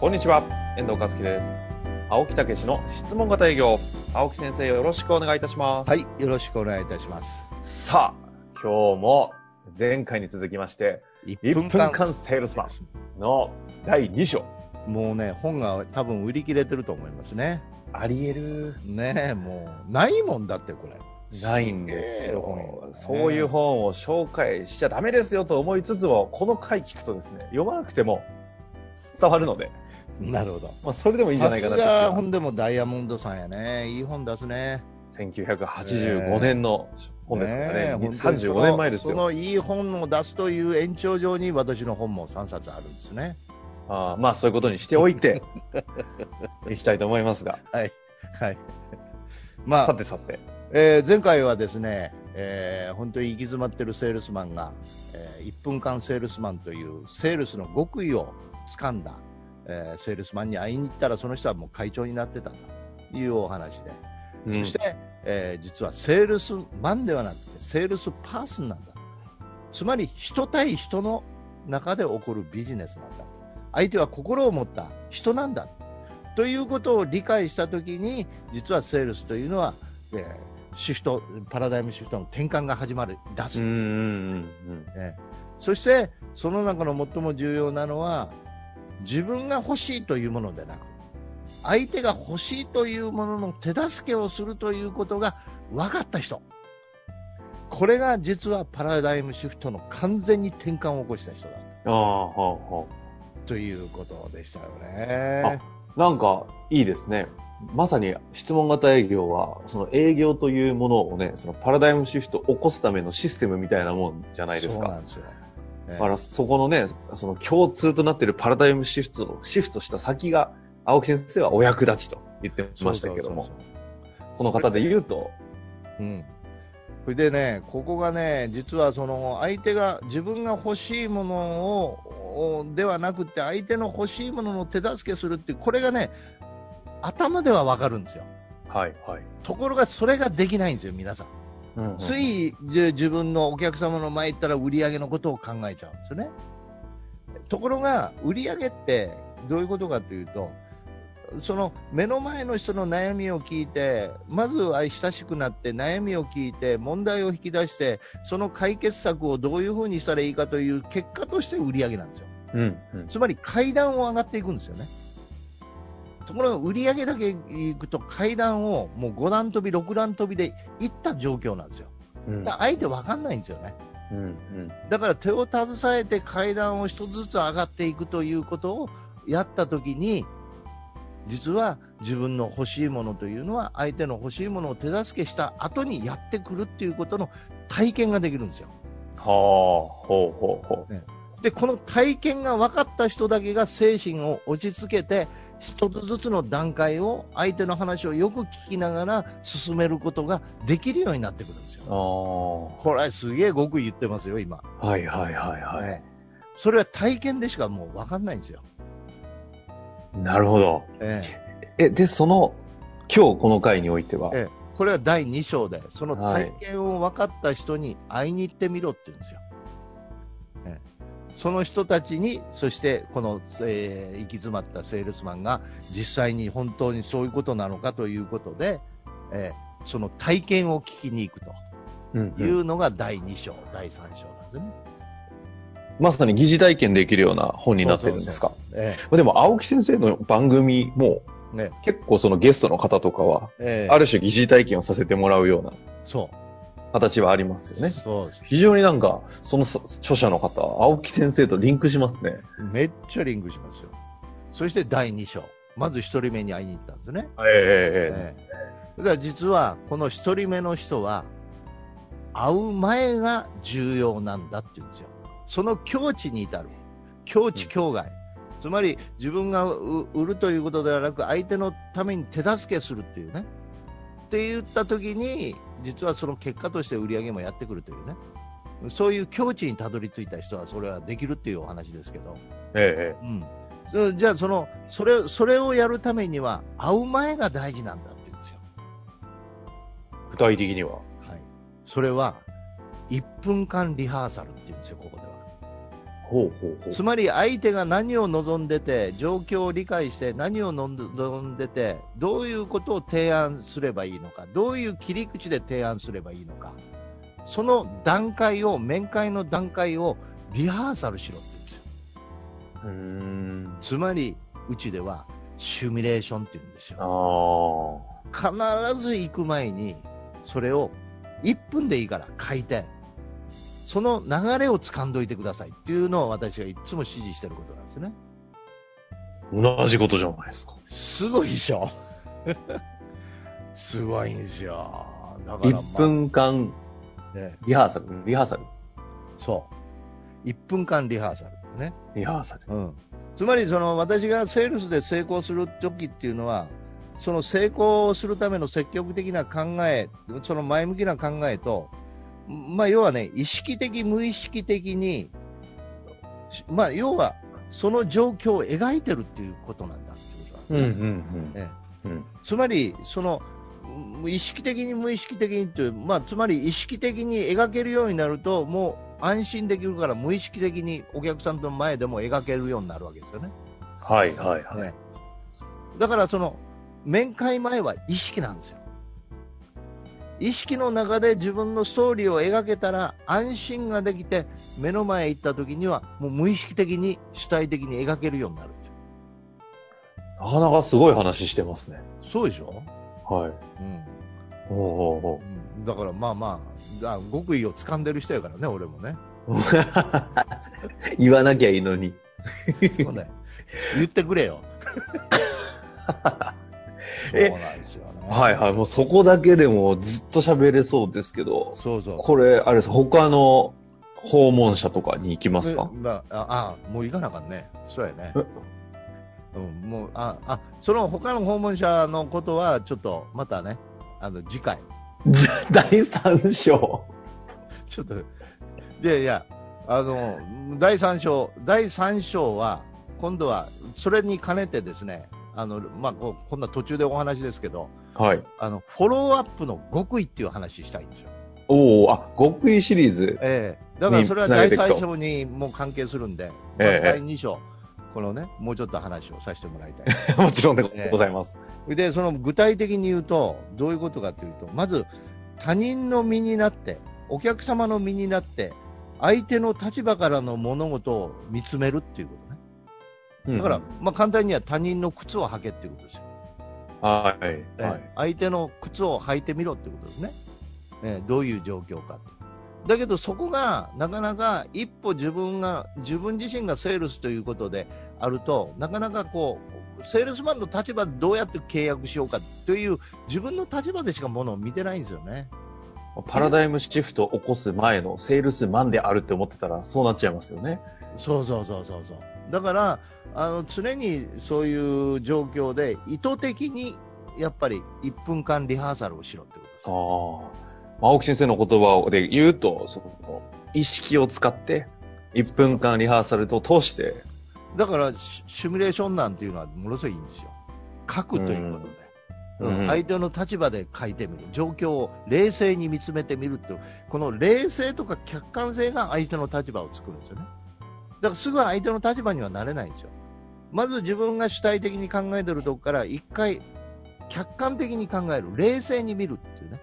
こんにちは、遠藤和樹です。青木武の質問型営業。青木先生、よろしくお願いいたします。はい、よろしくお願いいたします。さあ、今日も前回に続きまして、1 1分間セールスマンの第2章。もうね、本が多分売り切れてると思いますね。あり得る。ねえ、もう、ないもんだって、これ。ないんですよ本。そういう本を紹介しちゃダメですよと思いつつも、この回聞くとですね、読まなくても伝わるので、なるほど。まあ、それでもいいんじゃないかなとが、ほんでもダイヤモンドさんやね。いい本出すね。1985年の本ですからね。え本当にその35年前ですよ。そのいい本を出すという延長上に私の本も3冊あるんですね。あーまあそういうことにしておいて、いきたいと思いますが。はい。はい。まあ、さてさて。えー前回はですね、えー本当に行き詰まってるセールスマンが、え1分間セールスマンというセールスの極意を掴んだ、えーセールスマンに会いに行ったらその人はもう会長になってたというお話で、うん。そして、えー実はセールスマンではなくてセールスパーソンなんだ。つまり人対人の中で起こるビジネスなんだ相手は心を持った人なんだ。ということを理解したときに実はセールスというのは、えーシフトパラダイムシフトの転換が始まる出す、うんうんうんええそしてその中の最も重要なのは自分が欲しいというものでなく相手が欲しいというものの手助けをするということが分かった人これが実はパラダイムシフトの完全に転換を起こした人だうん。ああ、はあ、はということでしたよね。あ。なんか、いいですね。まさに質問型営業は、その営業というものをね、そのパラダイムシフトを起こすためのシステムみたいなもんじゃないですか。そうなんですよ。ええだからそこのね、その共通となっているパラダイムシフトをシフトした先が、青木先生はお役立ちと言ってましたけどもそう、そうそうこの方で言うと、うん。それでね、ここがね、実はその相手が自分が欲しいものをおではなくて、相手の欲しいものの手助けするっていう、これがね、頭ではわかるんですよ。はい、はい。ところがそれができないんですよ、皆さん。うんうんついじ自分のお客様の前行ったら売り上げのことを考えちゃうんですよね。ところが、売り上げってどういうことかというと、その目の前の人の悩みを聞いて、まずは親しくなって悩みを聞いて、問題を引き出して、その解決策をどういうふうにしたらいいかという結果として売り上げなんですよ。うん、うん。つまり階段を上がっていくんですよね。ところが売り上げだけ行くと階段をもう5段跳び、6段跳びで行った状況なんですよ。うん相手分かんないんですよね。うん、うん。だから手を携えて階段を一つずつ上がっていくということをやったときに、実は自分の欲しいものというのは相手の欲しいものを手助けした後にやってくるっていうことの体験ができるんですよ。はあ、ほうほうほう。で、この体験が分かった人だけが精神を落ち着けて、一つずつの段階を相手の話をよく聞きながら進めることができるようになってくるんですよ。あこれすげえ極意言ってますよ、今。あ。はいはいはいはい。ねそれは体験でしかもう分かんないんですよ。なるほど。ええ、で、その、今日この回においては、えええこれは第2章で、そのはい体験を分かった人に会いに行ってみろって言うんですよ。ええその人たちに、そしてこの、えー行き詰まったセールスマンが実際に本当にそういうことなのかということで、えーその体験を聞きに行くとうんうん。いうのが第2章、第3章なんですね。まさに疑似体験できるような本になってるんですか？えでも、青木先生の番組も、えね。結構そのゲストの方とかは、ええ。ある種疑似体験をさせてもらうようなそう。形はありますよね。そうです。非常になんか、その著者の方、青木先生とリンクしますね。めっちゃリンクしますよ。そして第2章。まず1人目に会いに行ったんですね。ええええだから実はこの一人目の人は会う前が重要なんだって言うんですよ。その境地に至る境地境外、つまり自分がう売るということではなく相手のために手助けするっていうねって言った時に実はその結果として売り上げもやってくるというね。そういう境地にたどり着いた人はそれはできるっていうお話ですけど、えうん、そじゃあそのそれそれをやるためには会う前が大事なんだって言うんですよ、え具体的には。はい、それは1分間リハーサルって言うんですよここでは。つまり相手が何を望んでて状況を理解して何を望んでてどういうことを提案すればいいのかどういう切り口で提案すればいいのか。その段階を面会の段階をリハーサルしろって言うんですよ。つまりうちではシミュレーションって言うんですよ。必ず行く前にそれを1分でいいから書いてその流れを掴んどいてくださいっていうのを私がいつも指示してることなんですね同じことじゃないですか。すごいでしょ すごいんですよ。だから、まあ1分間ね、リハーサル、リハーサル、そう。1分間リハーサルね。リハーサル。うん。つまり、その、私がセールスで成功する時っていうのは、その成功するための積極的な考え、その前向きな考えと、まあ、要はね、意識的、無意識的に、しまあ、要は、その状況を描いてるっていうことなんだっていう。つまり、その、うん意識的に無意識的にという、まあ、つまり意識的に描けるようになると、もう安心できるから、無意識的にお客さんの前でも描けるようになるわけですよね。はいはいはい。ねだから、その、面会前は意識なんですよ。意識の中で自分のストーリーを描けたら安心ができて目の前へ行った時にはもう無意識的に主体的に描けるようになる。なかなかすごい話してますね。そうでしょ？はい。うん。ほうほうほうんだからまあまあ、あ極意を掴んでる人やからね、俺もね。う。言わなきゃいいのに。そうね。言ってくれよ。えそうなんですよね。はいはい。もうそこだけでもずっと喋れそうですけど、そうそう。これ、あれです、他の訪問者とかに行きますか？あ、あ、あもう行かなあかんね。そうやねえ？うん、もう、あ、あ、その他の訪問者のことは、ちょっと、またね、あの、次回。第三章。ちょっと、いやいや、あの、第3章、第3章は、今度は、それに兼ねてですね、あの、まあ、こんな途中でお話ですけど、はい。あの、フォローアップの極意っていう話したいんですよ。おおあ、極意シリーズ。ええだからそれは第に繋げていくと3章にも関係するんで、第2章、このね、もうちょっと話をさせてもらいたい。もちろんでございます。で、その具体的に言うと、どういうことかというと、まず、他人の身になって、お客様の身になって、相手の立場からの物事を見つめるっていうことね。だから、うんまあ簡単には他人の靴を履けっていうことですよ。はい。ええはい。相手の靴を履いてみろってことですね。ええどういう状況か。だけどそこがなかなか一歩自分が、自分自身がセールスということであると、なかなかこう、セールスマンの立場でどうやって契約しようかという自分の立場でしかものを見てないんですよね。パラダイムシフトを起こす前のセールスマンであるって思ってたらそうなっちゃいますよね。そうそうそうそうそう。だから、あの、常にそういう状況で意図的にやっぱり1分間リハーサルをしろってことです。ああ。青木先生の言葉で言うと、その、意識を使って、1分間リハーサルと通して、だからシシミュレーションなんていうのはものすごいいいんですよ。書くということで。うんうん相手の立場で書いてみる。状況を冷静に見つめてみるってこの冷静とか客観性が相手の立場を作るんですよね。だからすぐ相手の立場にはなれないんですよ。まず自分が主体的に考えてるとこから一回客観的に考える。冷静に見るっていうね。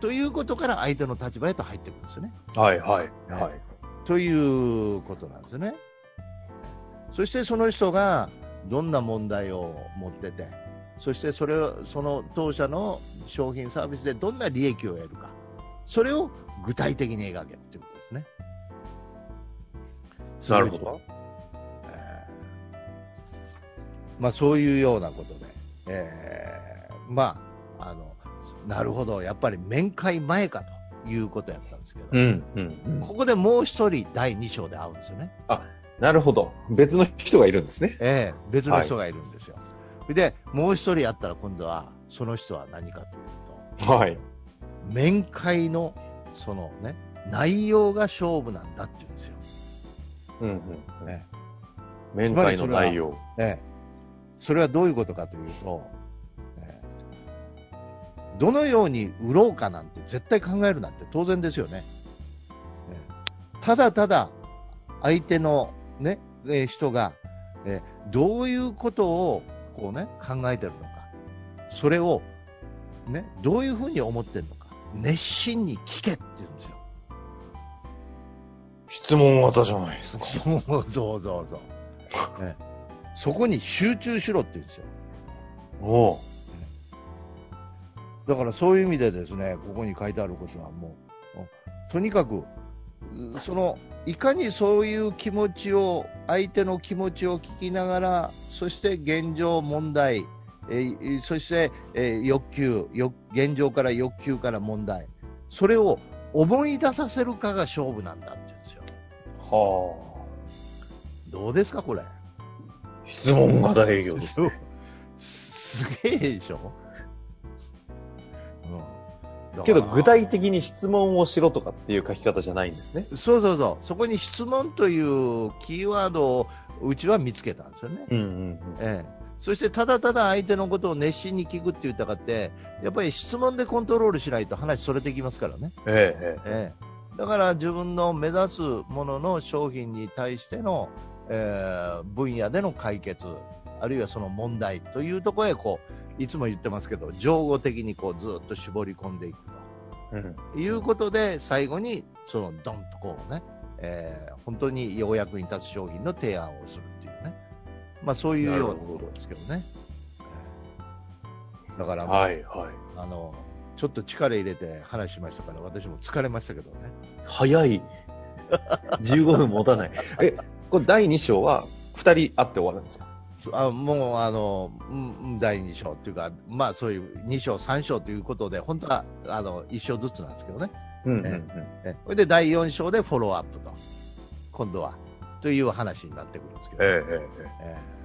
ということから相手の立場へと入ってくるんですよね。はいはいははいい。ということなんですね。そしてその人がどんな問題を持ってて、そしてそれを、その当社の商品サービスでどんな利益を得るか、それを具体的に描けるということですね。なるほど。えーまあそういうようなことで、えーまあ、あの、なるほど、やっぱり面会前かということやったんですけど、うん、うん、うん。ここでもう一人第2章で会うんですよね。なるほど。別の人がいるんですね。ええ別の人がいるんですよ。で、もう一人やったら今度は、その人は何かというと、はい。面会の、そのね、内容が勝負なんだって言うんですよ。うんうん。ね面会の内容。ええ、それはどういうことかというと、ええどのように売ろうかなんて絶対考えるなんて当然ですよね。ええただただ相手の、ねえー人が、えーどういうことをこう、ね、考えてるのか、それを、ね、どういうふうに思ってるのか、熱心に聞けって言うんですよ。質問型じゃないですか。そうそうそうそう、ええそこに集中しろって言うんですよ。おうだからそういう意味でですね、ここに書いてあることはもう、とにかく、うその、いかにそういう気持ちを、相手の気持ちを聞きながら、そして現状問題、えーそして、えー欲求欲、現状から欲求から問題、それを思い出させるかが勝負なんだって言うんですよ。はどうですか、これ？あ。質問型営業ですね。すすげえでしょ、うん、けど具体的に質問をしろとかっていう書き方じゃないんですね。そうそうそう、そこに質問というキーワードをうちは見つけたんですよね。うんうんええ、そしてただただ相手のことを熱心に聞くって言ったかって、やっぱり質問でコントロールしないと話それてきますからね。えええええ、だから自分の目指すものの商品に対しての、えー分野での解決、あるいはその問題というところへこう、いつも言ってますけど、情語的にこうずっと絞り込んでいくと。えうんいうことで、最後に、その、ドンとこうね、えー本当にようやくに立つ商品の提案をするっていうね。まあそういうようなことですけどね。えーだから、はいはい。あの、ちょっと力入れて話しましたから、私も疲れましたけどね。早い。15分持たない。え、これ第2章は2人会って終わるんですか？そあもう、あの、うん第2章っていうか、まあそういう2章、3章ということで、本当は、あの、1章ずつなんですけどね。うんうんえそれで第4章でフォローアップと、今度は、という話になってくるんですけど。ええええええ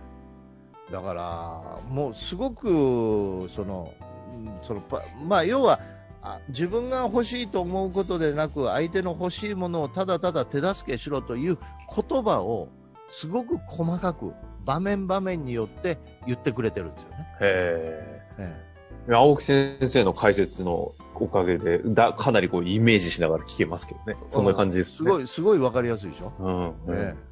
だから、もうすごく、その、うんそのパまあ、要はあ、自分が欲しいと思うことでなく、相手の欲しいものをただただ手助けしろという言葉を、すごく細かく、場面場面によって言ってくれてるんですよね。へええ青木先生の解説のおかげで、だかなりこうイメージしながら聞けますけどね。えそんな感じですね。すごい、すごいわかりやすいでしょ。うん。うんええ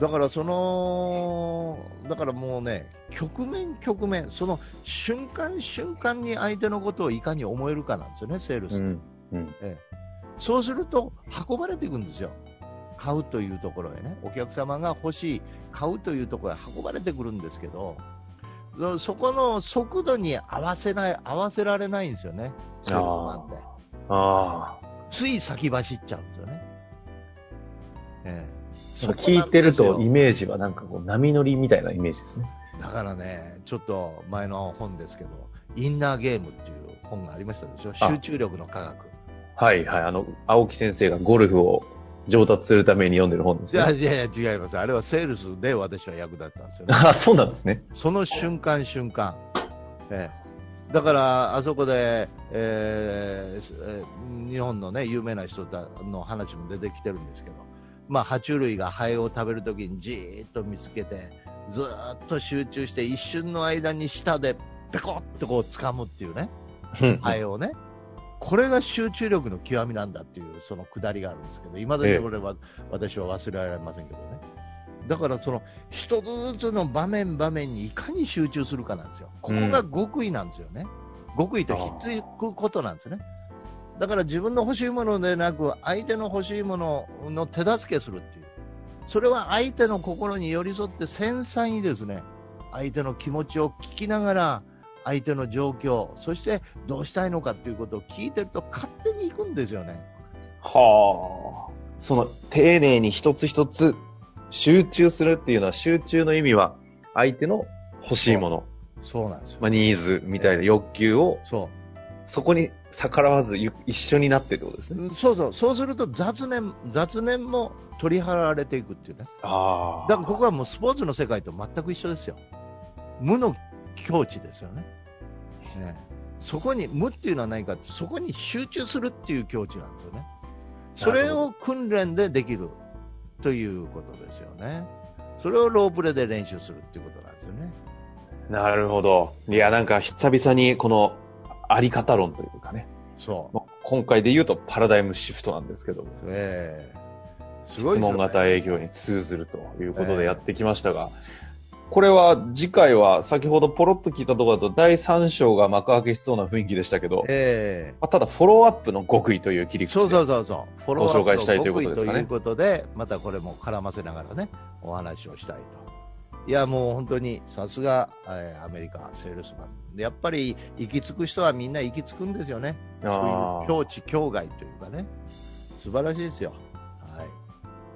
だからその、だからもうね、局面局面、その瞬間瞬間に相手のことをいかに思えるかなんですよね、セールス。うん。うん。ええそうすると運ばれていくんですよ。買うというところへね、お客様が欲しい、買うというところへ運ばれてくるんですけど、そそこの速度に合わせない、合わせられないんですよね、セールスマンって。ああ。つい先走っちゃうんですよね。ええなんか聞いてるとイメージはなんかこう波乗りみたいなイメージですね。だからね、ちょっと前の本ですけど、インナーゲームっていう本がありましたでしょ？集中力の科学。はいはい。あの、青木先生がゴルフを上達するために読んでる本ですね。いやいや違います。あれはセールスで私は役立ったんですよね。あそうなんですね。その瞬間瞬間。ええだから、あそこで、えーえー日本のね、有名な人だの話も出てきてるんですけど、まあ、爬虫類がハエを食べるときにじーっと見つけて、ずーっと集中して一瞬の間に舌でペコッとこう掴むっていうね。ハエをね、これが集中力の極みなんだっていうそのくだりがあるんですけど、いまだにこれは、私は忘れられませんけどね。だからその一つずつの場面場面にいかに集中するかなんですよ。ここが極意なんですよね。極意とひっつくことなんですね。だから自分の欲しいものでなく、相手の欲しいものの手助けするっていう。それは相手の心に寄り添って繊細にですね、相手の気持ちを聞きながら、相手の状況、そしてどうしたいのかっていうことを聞いてると勝手に行くんですよね。はあ。その、丁寧に一つ一つ集中するっていうのは、集中の意味は、相手の欲しいもの、そうなんですよ。まあ、ニーズみたいな欲求をそそこに逆らわずゆ一緒になってってことですね。うんそうそう、そうすると雑念、雑念も取り払われていくっていうね。あだからここはもうスポーツの世界と全く一緒ですよ。無の境地ですよね。ねそこに、無っていうのは何かそこに集中するっていう境地なんですよね。それを訓練でできるということですよね。それをロープレで練習するっていうことなんですよね。なるほど。いや、なんか久々にこのあり方論というかね。そまあ今回で言うとパラダイムシフトなんですけども、う。ええす質ごいね問型営業に通ずるということでやってきましたが、これは次回は先ほどポロッと聞いたところだと第3章が幕開けしそうな雰囲気でしたけど、ええまあ、ただフォローアップの極意という切り口でそうそうそうご紹介したいということですかねということで、またこれも絡ませながらね、お話をしたいと。いや、もう本当にさすが、えーアメリカ、セールスマン。でやっぱり行き着く人はみんな行き着くんですよね。そういう境地、境外というかね。素晴らしいですよ。は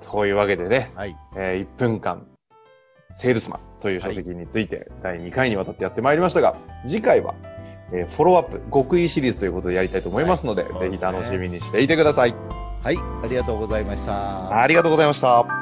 というわけでね、い。はい。えー1分間、セールスマンという書籍について第2回にわたってやってまいりましたが、次回は、えーフォローアップ、極意シリーズということでやりたいと思いますので、はいぜひ楽しみにしていてください。はい。ありがとうございました。ありがとうございました。